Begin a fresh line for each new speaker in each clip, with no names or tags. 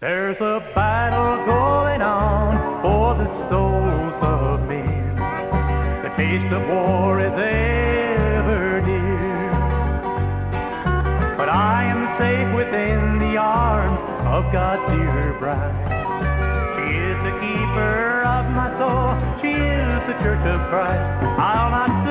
There's a battle going on for the souls of men. The taste of war is ever near. But I am safe within the arms of God's dear bride. She is the keeper of my soul. She is the church of Christ. I'll not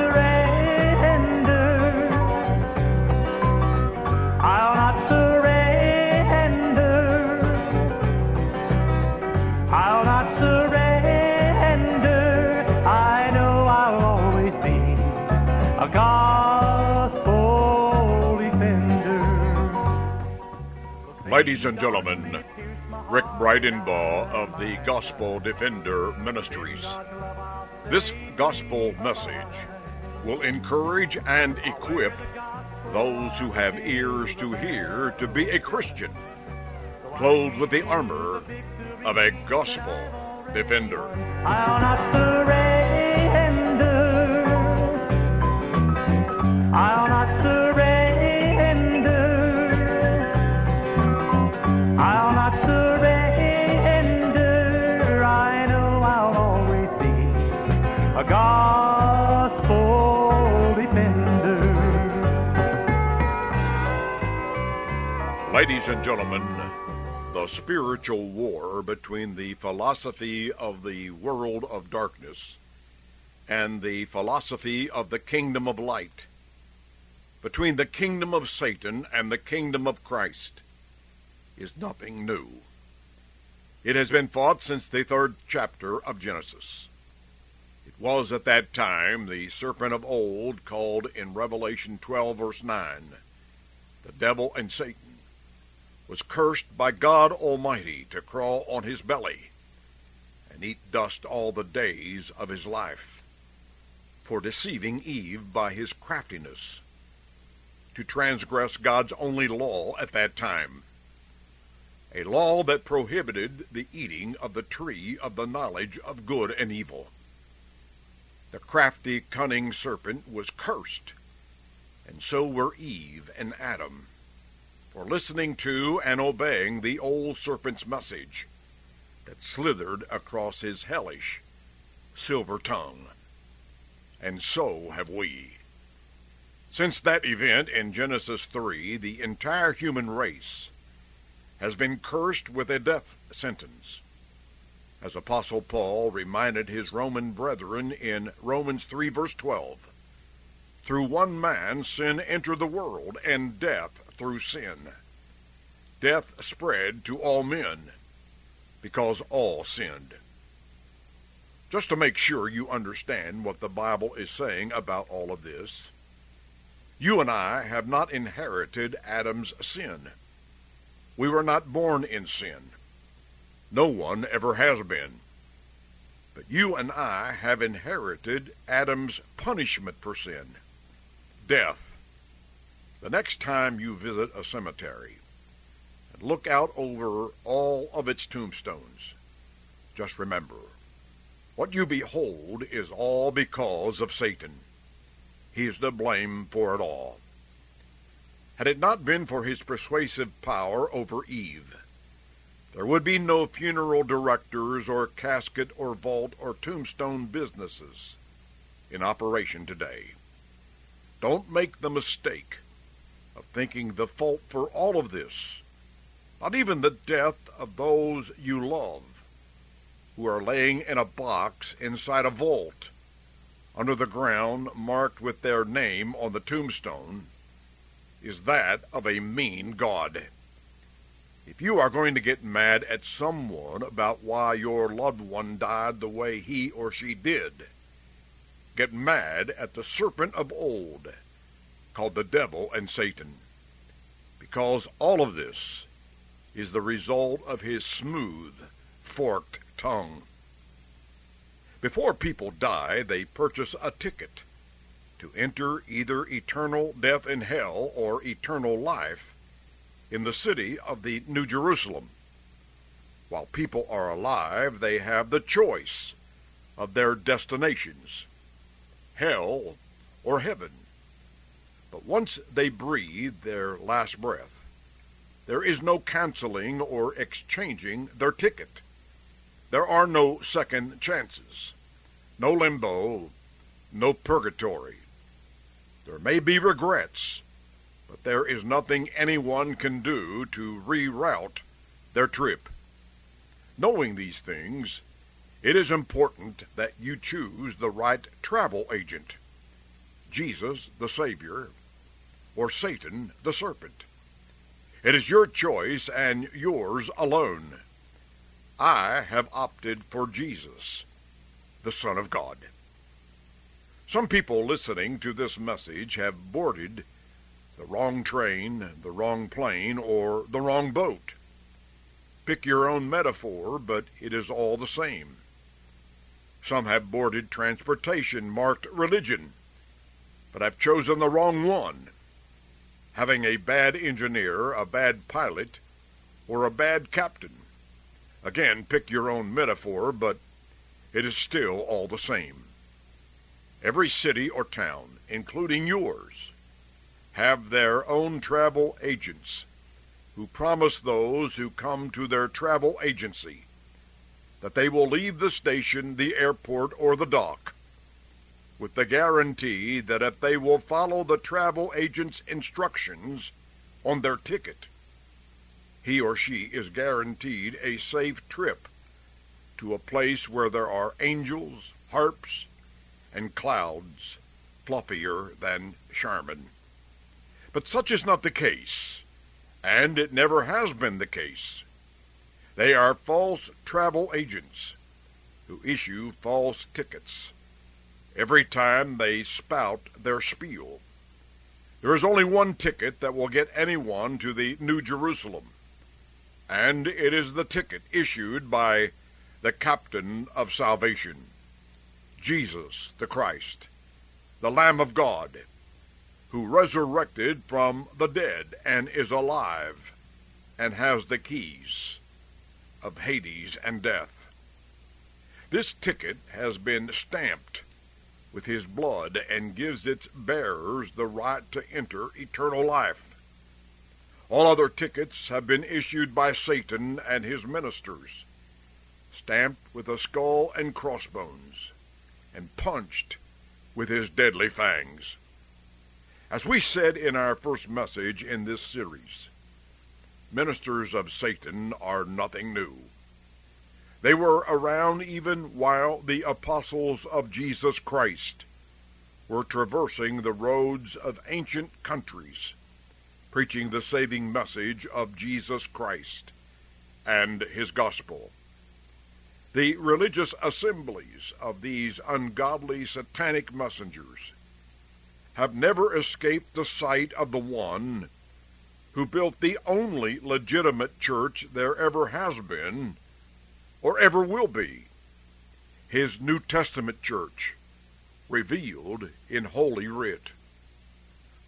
Ladies and gentlemen, Rick Bridenbaugh of the Gospel Defender Ministries. This gospel message will encourage and equip those who have ears to hear to be a Christian, clothed with the armor of a gospel defender.
I'll not surrender. I'll not
Ladies and gentlemen, the spiritual war between the philosophy of the world of darkness and the philosophy of the kingdom of light, between the kingdom of Satan and the kingdom of Christ, is nothing new. It has been fought since the third chapter of Genesis. It was at that time the serpent of old called in Revelation 12 verse 9, the devil and Satan, was cursed by God Almighty to crawl on his belly and eat dust all the days of his life, for deceiving Eve by his craftiness, to transgress God's only law at that time, a law that prohibited the eating of the tree of the knowledge of good and evil. The crafty, cunning serpent was cursed, and so were Eve and Adam for listening to and obeying the old serpent's message that slithered across his hellish silver tongue. And so have we. Since that event in Genesis 3, the entire human race has been cursed with a death sentence. As Apostle Paul reminded his Roman brethren in Romans 3 verse 12, through one man sin entered the world, and death through sin. Death spread to all men because all sinned. Just to make sure you understand what the Bible is saying about all of this, you and I have not inherited Adam's sin. We were not born in sin. No one ever has been. But you and I have inherited Adam's punishment for sin death. The next time you visit a cemetery and look out over all of its tombstones, just remember what you behold is all because of Satan. He's to blame for it all. Had it not been for his persuasive power over Eve, there would be no funeral directors or casket or vault or tombstone businesses in operation today. Don't make the mistake thinking the fault for all of this, not even the death of those you love, who are laying in a box inside a vault under the ground marked with their name on the tombstone, is that of a mean God. If you are going to get mad at someone about why your loved one died the way he or she did, get mad at the serpent of old, called the devil and Satan. Because all of this is the result of his smooth, forked tongue. Before people die, they purchase a ticket to enter either eternal death in hell or eternal life in the city of the New Jerusalem. While people are alive, they have the choice of their destinations hell or heaven. But once they breathe their last breath, there is no canceling or exchanging their ticket. There are no second chances, no limbo, no purgatory. There may be regrets, but there is nothing anyone can do to reroute their trip. Knowing these things, it is important that you choose the right travel agent Jesus, the Savior, or Satan, the serpent. It is your choice and yours alone. I have opted for Jesus, the Son of God. Some people listening to this message have boarded the wrong train, the wrong plane, or the wrong boat. Pick your own metaphor, but it is all the same. Some have boarded transportation marked religion, but I've chosen the wrong one, having a bad engineer, a bad pilot, or a bad captain. Again, pick your own metaphor, but it is still all the same. Every city or town, including yours, have their own travel agents who promise those who come to their travel agency that they will leave the station, the airport, or the dock with the guarantee that if they will follow the travel agent's instructions on their ticket, he or she is guaranteed a safe trip to a place where there are angels, harps, and clouds fluffier than Charmin. But such is not the case, and it never has been the case. They are false travel agents who issue false tickets every time they spout their spiel. There is only one ticket that will get anyone to the New Jerusalem, and it is the ticket issued by the captain of salvation. Jesus the Christ, the Lamb of God, who resurrected from the dead and is alive and has the keys of Hades and death. This ticket has been stamped with his blood and gives its bearers the right to enter eternal life. All other tickets have been issued by Satan and his ministers, stamped with a skull and crossbones and punched with his deadly fangs. As we said in our first message in this series, ministers of Satan are nothing new. They were around even while the apostles of Jesus Christ were traversing the roads of ancient countries, preaching the saving message of Jesus Christ and his gospel. The religious assemblies of these ungodly satanic messengers have never escaped the sight of the one who built the only legitimate church there ever has been or ever will be, his New Testament church, revealed in Holy Writ.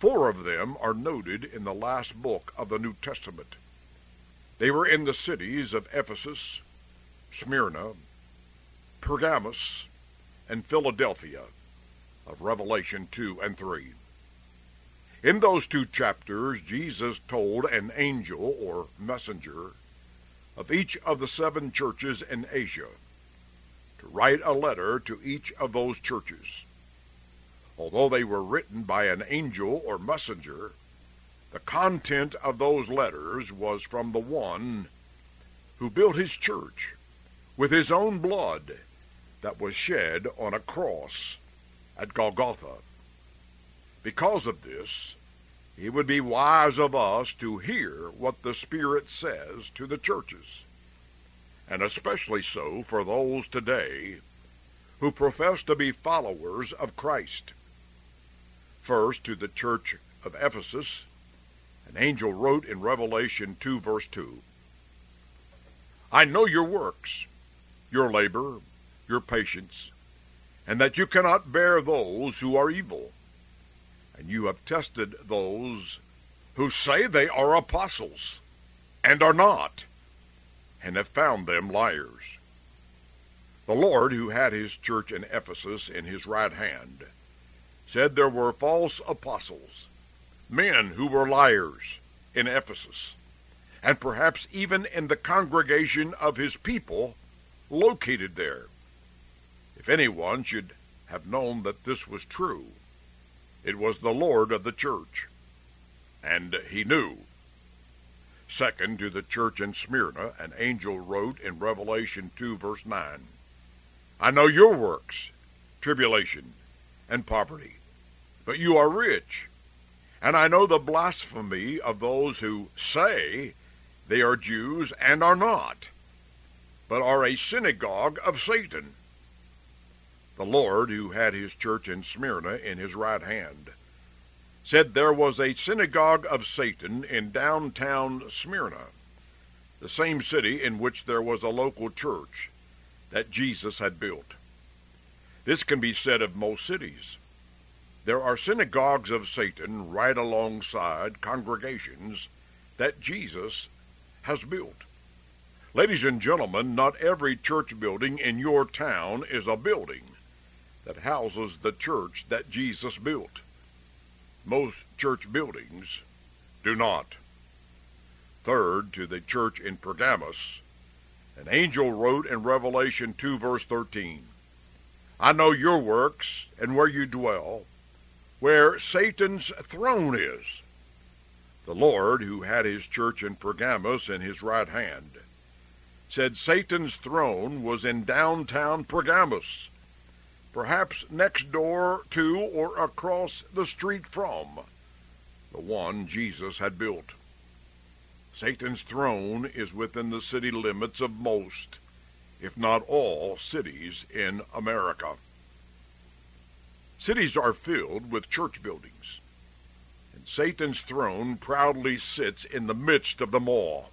Four of them are noted in the last book of the New Testament. They were in the cities of Ephesus, Smyrna, Pergamos, and Philadelphia of Revelation 2 and 3. In those two chapters, Jesus told an angel or messenger of each of the seven churches in Asia to write a letter to each of those churches. Although they were written by an angel or messenger, the content of those letters was from the one who built his church with his own blood that was shed on a cross at Golgotha. Because of this, it would be wise of us to hear what the Spirit says to the churches, and especially so for those today who profess to be followers of Christ. First, to the church of Ephesus, an angel wrote in Revelation 2, verse 2 I know your works, your labor, your patience, and that you cannot bear those who are evil. And you have tested those who say they are apostles, and are not, and have found them liars. The Lord, who had his church in Ephesus in his right hand, said there were false apostles, men who were liars in Ephesus, and perhaps even in the congregation of his people located there. If anyone should have known that this was true, it was the Lord of the church, and he knew. Second, to the church in Smyrna, an angel wrote in Revelation 2, verse 9, I know your works, tribulation, and poverty, but you are rich. And I know the blasphemy of those who say they are Jews and are not, but are a synagogue of Satan. The Lord, who had his church in Smyrna in his right hand, said there was a synagogue of Satan in downtown Smyrna, the same city in which there was a local church that Jesus had built. This can be said of most cities. There are synagogues of Satan right alongside congregations that Jesus has built. Ladies and gentlemen, not every church building in your town is a building that houses the church that Jesus built. Most church buildings do not. Third, to the church in Pergamos, an angel wrote in Revelation 2, verse 13, I know your works and where you dwell, where Satan's throne is. The Lord, who had his church in Pergamos in his right hand, said Satan's throne was in downtown Pergamos, perhaps next door to or across the street from the one Jesus had built. Satan's throne is within the city limits of most, if not all, cities in America. Cities are filled with church buildings, and Satan's throne proudly sits in the midst of them all,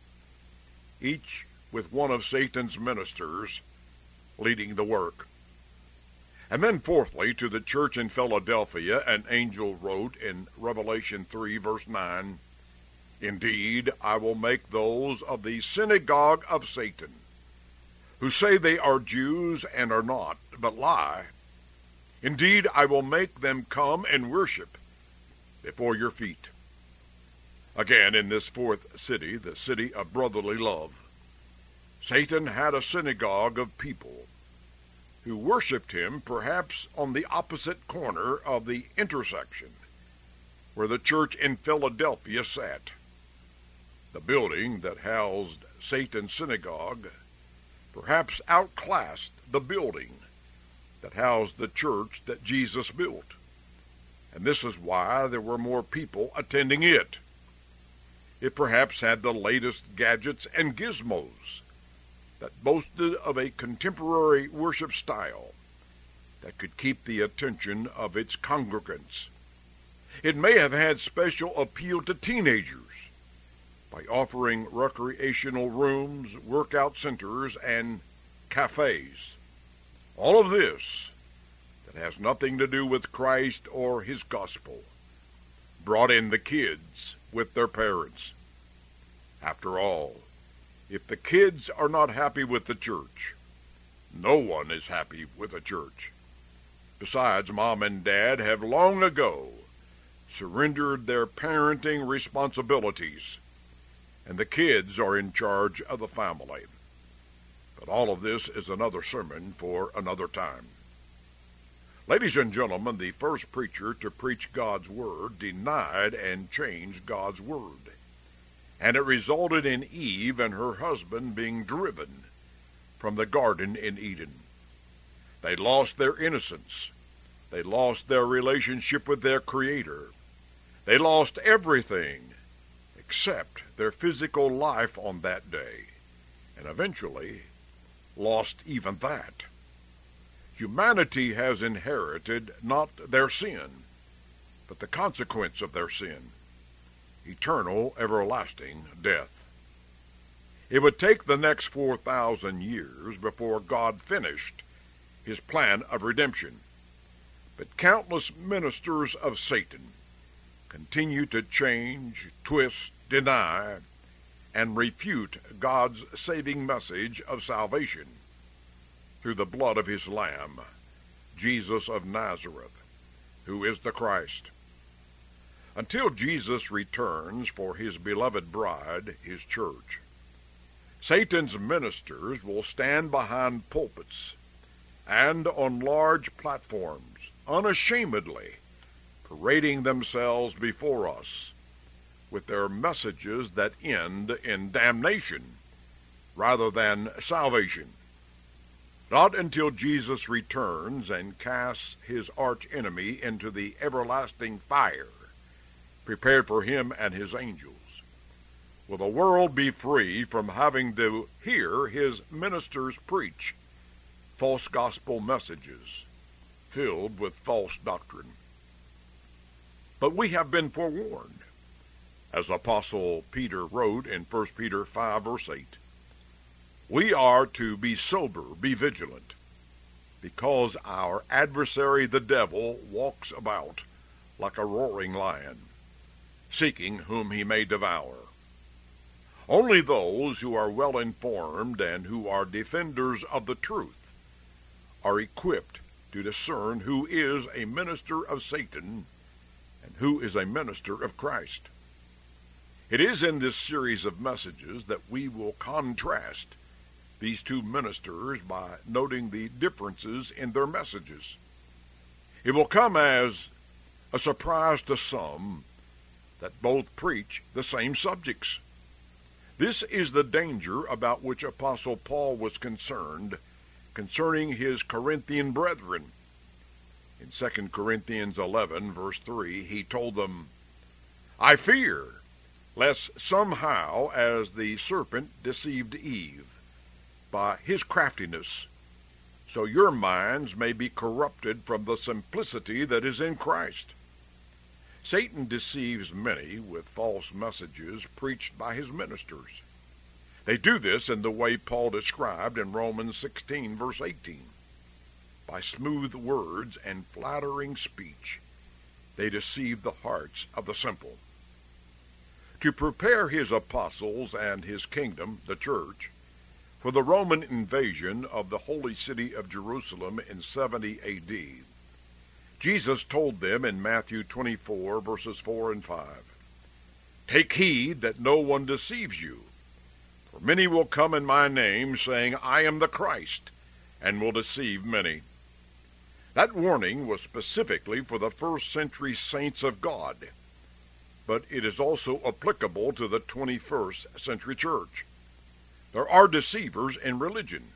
each with one of Satan's ministers leading the work. And then, fourthly, to the church in Philadelphia, an angel wrote in Revelation 3, verse 9, Indeed, I will make those of the synagogue of Satan, who say they are Jews and are not, but lie. Indeed, I will make them come and worship before your feet. Again, in this fourth city, the city of brotherly love, Satan had a synagogue of people who worshipped him perhaps on the opposite corner of the intersection where the church in Philadelphia sat. The building that housed Satan's synagogue perhaps outclassed the building that housed the church that Jesus built. And this is why there were more people attending it. It perhaps had the latest gadgets and gizmos that boasted of a contemporary worship style that could keep the attention of its congregants. It may have had special appeal to teenagers by offering recreational rooms, workout centers, and cafes. All of this that has nothing to do with Christ or his gospel brought in the kids with their parents. After all, if the kids are not happy with the church, no one is happy with a church. Besides, mom and dad have long ago surrendered their parenting responsibilities and the kids are in charge of the family. But all of this is another sermon for another time. Ladies and gentlemen, the first preacher to preach God's Word denied and changed God's Word. And it resulted in Eve and her husband being driven from the garden in Eden. They lost their innocence. They lost their relationship with their Creator. They lost everything except their physical life on that day, and eventually lost even that. Humanity has inherited not their sin, but the consequence of their sin eternal, everlasting death. It would take the next 4,000 years before God finished his plan of redemption. But countless ministers of Satan continue to change, twist, deny, and refute God's saving message of salvation through the blood of his Lamb, Jesus of Nazareth, who is the Christ. Until Jesus returns for his beloved bride, his church, Satan's ministers will stand behind pulpits and on large platforms unashamedly parading themselves before us with their messages that end in damnation rather than salvation. Not until Jesus returns and casts his archenemy into the everlasting fire prepared for him and his angels will the world be free from having to hear his ministers preach false gospel messages filled with false doctrine. But we have been forewarned. As Apostle Peter wrote in 1 Peter 5, verse 8, we are to be sober, be vigilant, because our adversary the devil walks about like a roaring lion, seeking whom he may devour. Only those who are well informed and who are defenders of the truth are equipped to discern who is a minister of Satan and who is a minister of Christ. It is in this series of messages that we will contrast these two ministers by noting the differences in their messages. It will come as a surprise to some that both preach the same subjects. This is the danger about which Apostle Paul was concerned concerning his Corinthian brethren. In 2 Corinthians 11, verse 3, he told them, I fear lest somehow, as the serpent deceived Eve by his craftiness, so your minds may be corrupted from the simplicity that is in Christ. Satan deceives many with false messages preached by his ministers. They do this in the way Paul described in Romans 16, verse 18. By smooth words and flattering speech, they deceive the hearts of the simple. To prepare his apostles and his kingdom, the church, for the Roman invasion of the holy city of Jerusalem in 70 A.D., Jesus told them in Matthew 24, verses 4 and 5, Take heed that no one deceives you. For many will come in my name, saying, I am the Christ, and will deceive many. That warning was specifically for the first century saints of God, but it is also applicable to the 21st century church. There are deceivers in religion,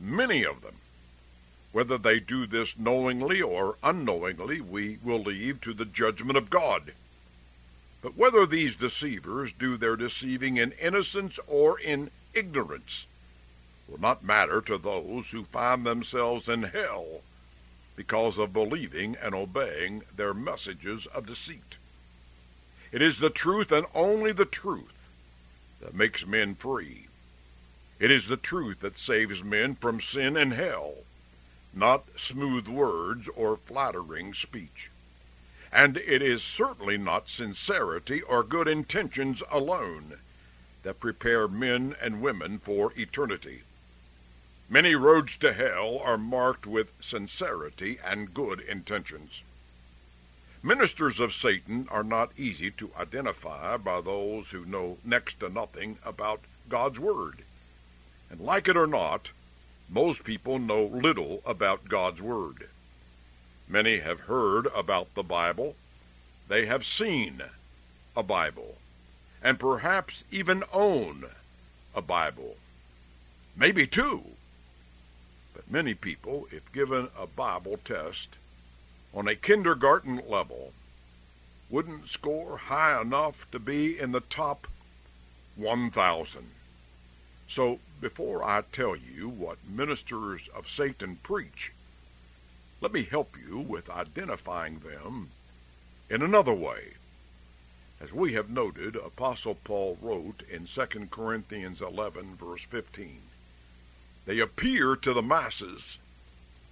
many of them. Whether they do this knowingly or unknowingly, we will leave to the judgment of God. But whether these deceivers do their deceiving in innocence or in ignorance will not matter to those who find themselves in hell because of believing and obeying their messages of deceit. It is the truth and only the truth that makes men free. It is the truth that saves men from sin and hell, not smooth words or flattering speech and it is certainly not sincerity or good intentions alone that prepare men and women for eternity. Many roads to hell are marked with sincerity and good intentions. Ministers of Satan are not easy to identify by those who know next to nothing about God's Word. And like it or not, most people know little about God's Word. Many have heard about the Bible. They have seen a Bible, and perhaps even own a Bible. Maybe two. But many people, if given a Bible test on a kindergarten level, wouldn't score high enough to be in the top 1,000. So before I tell you what ministers of Satan preach, let me help you with identifying them in another way. As we have noted, Apostle Paul wrote in 2 Corinthians 11, verse 15, They appear to the masses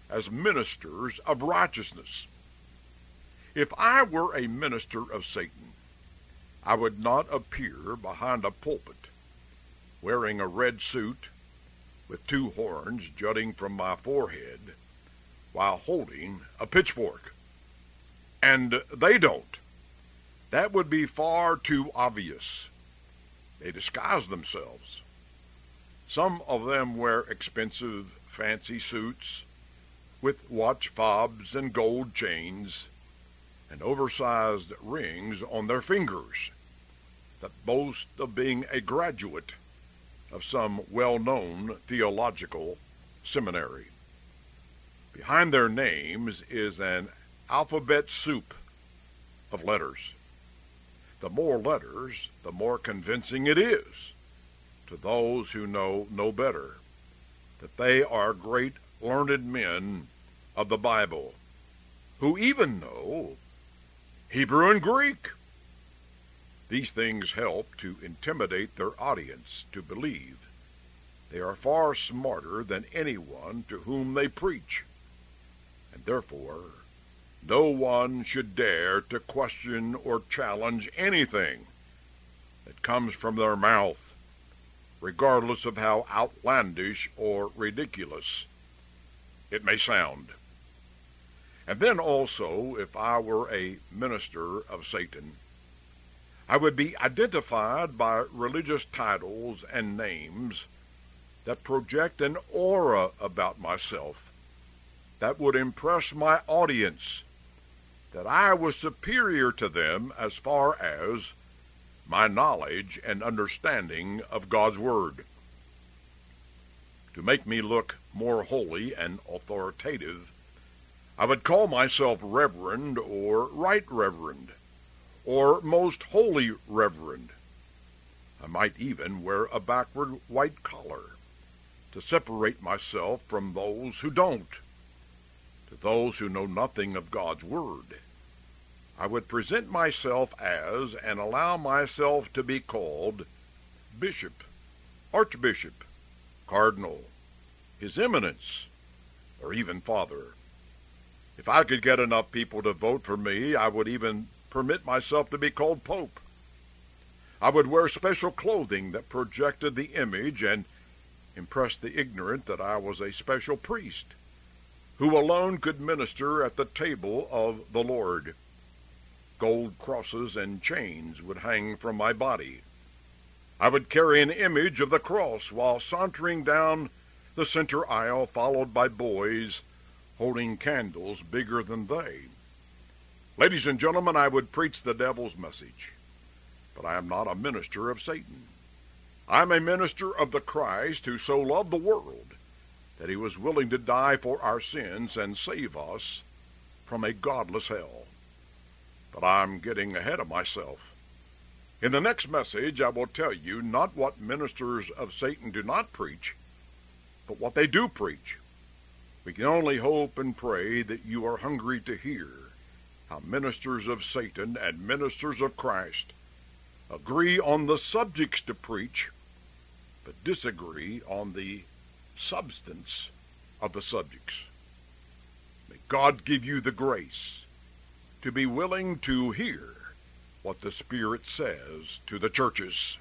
as ministers of righteousness. If I were a minister of Satan, I would not appear behind a pulpit wearing a red suit with two horns jutting from my forehead while holding a pitchfork. And they don't. That would be far too obvious. They disguise themselves. Some of them wear expensive, fancy suits with watch fobs and gold chains and oversized rings on their fingers that boast of being a graduate of some well-known theological seminary. Behind their names is an alphabet soup of letters. The more letters, the more convincing it is to those who know no better that they are great learned men of the Bible who even know Hebrew and Greek. These things help to intimidate their audience to believe they are far smarter than anyone to whom they preach, and therefore no one should dare to question or challenge anything that comes from their mouth, regardless of how outlandish or ridiculous it may sound. And then also, if I were a minister of Satan, I would be identified by religious titles and names that project an aura about myself that would impress my audience that I was superior to them as far as my knowledge and understanding of God's Word. To make me look more holy and authoritative, I would call myself Reverend or Right Reverend or Most Holy Reverend. I might even wear a backward white collar to separate myself from those who don't. To those who know nothing of God's Word, I would present myself as and allow myself to be called Bishop, Archbishop, Cardinal, His Eminence, or even Father. If I could get enough people to vote for me, I would even permit myself to be called Pope. I would wear special clothing that projected the image and impressed the ignorant that I was a special priest, who alone could minister at the table of the Lord. Gold crosses and chains would hang from my body. I would carry an image of the cross while sauntering down the center aisle, followed by boys holding candles bigger than they. Ladies and gentlemen, I would preach the devil's message, but I am not a minister of Satan. I'm a minister of the Christ who so loved the world that he was willing to die for our sins and save us from a godless hell. But I'm getting ahead of myself. In the next message, I will tell you not what ministers of Satan do not preach, but what they do preach. We can only hope and pray that you are hungry to hear how ministers of Satan and ministers of Christ agree on the subjects to preach, but disagree on the substance of the subjects. May God give you the grace to be willing to hear what the Spirit says to the churches.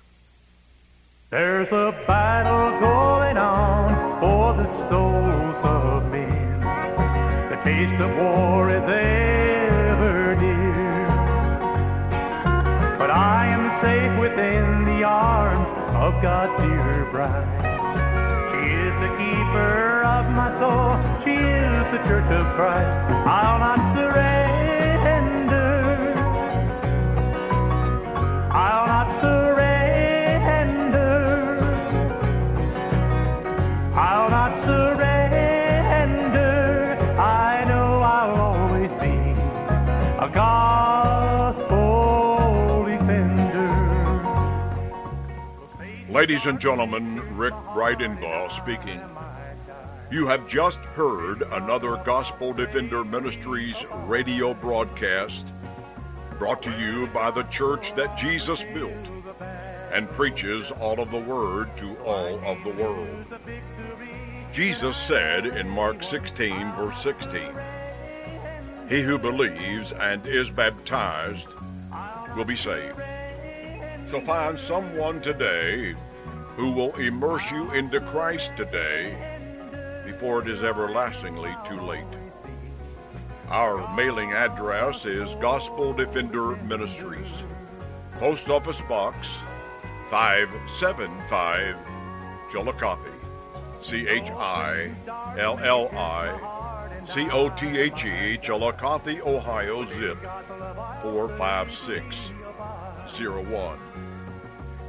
There's a battle going on for the souls of men. The taste of war is ever God's dear bride. She is the keeper of my soul. She is the church of Christ. I'll not surrender.
Ladies and gentlemen, Rick Bridenbaugh speaking. You have just heard another Gospel Defender Ministries radio broadcast Brought to you by the church that Jesus built and preaches all of the word to all of the world. Jesus said in Mark 16, verse 16, He who believes and is baptized will be saved. So find someone today who will immerse you into Christ today before it is everlastingly too late. Our mailing address is Gospel Defender Ministries, Post Office Box 575, Chillicothe, C H I L L I C O T H E, Chillicothe, Ohio, zip 45601.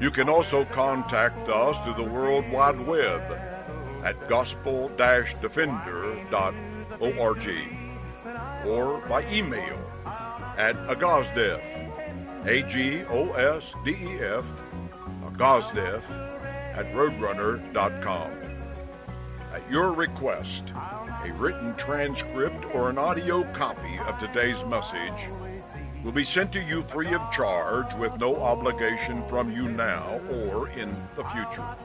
You can also contact us through the World Wide Web at gospel-defender.org or by email at agosdef, A-G-O-S-D-E-F, agosdef at roadrunner.com. At your request, a written transcript or an audio copy of today's message will be sent to you free of charge with no obligation from you now or in the future.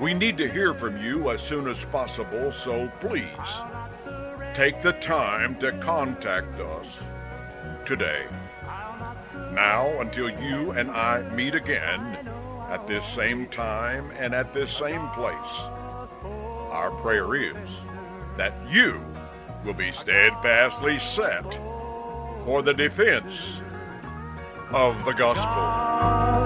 We need to hear from you as soon as possible, so please take the time to contact us today. Now, until you and I meet again at this same time and at this same place, our prayer is that you will be steadfastly set for the defense of the gospel.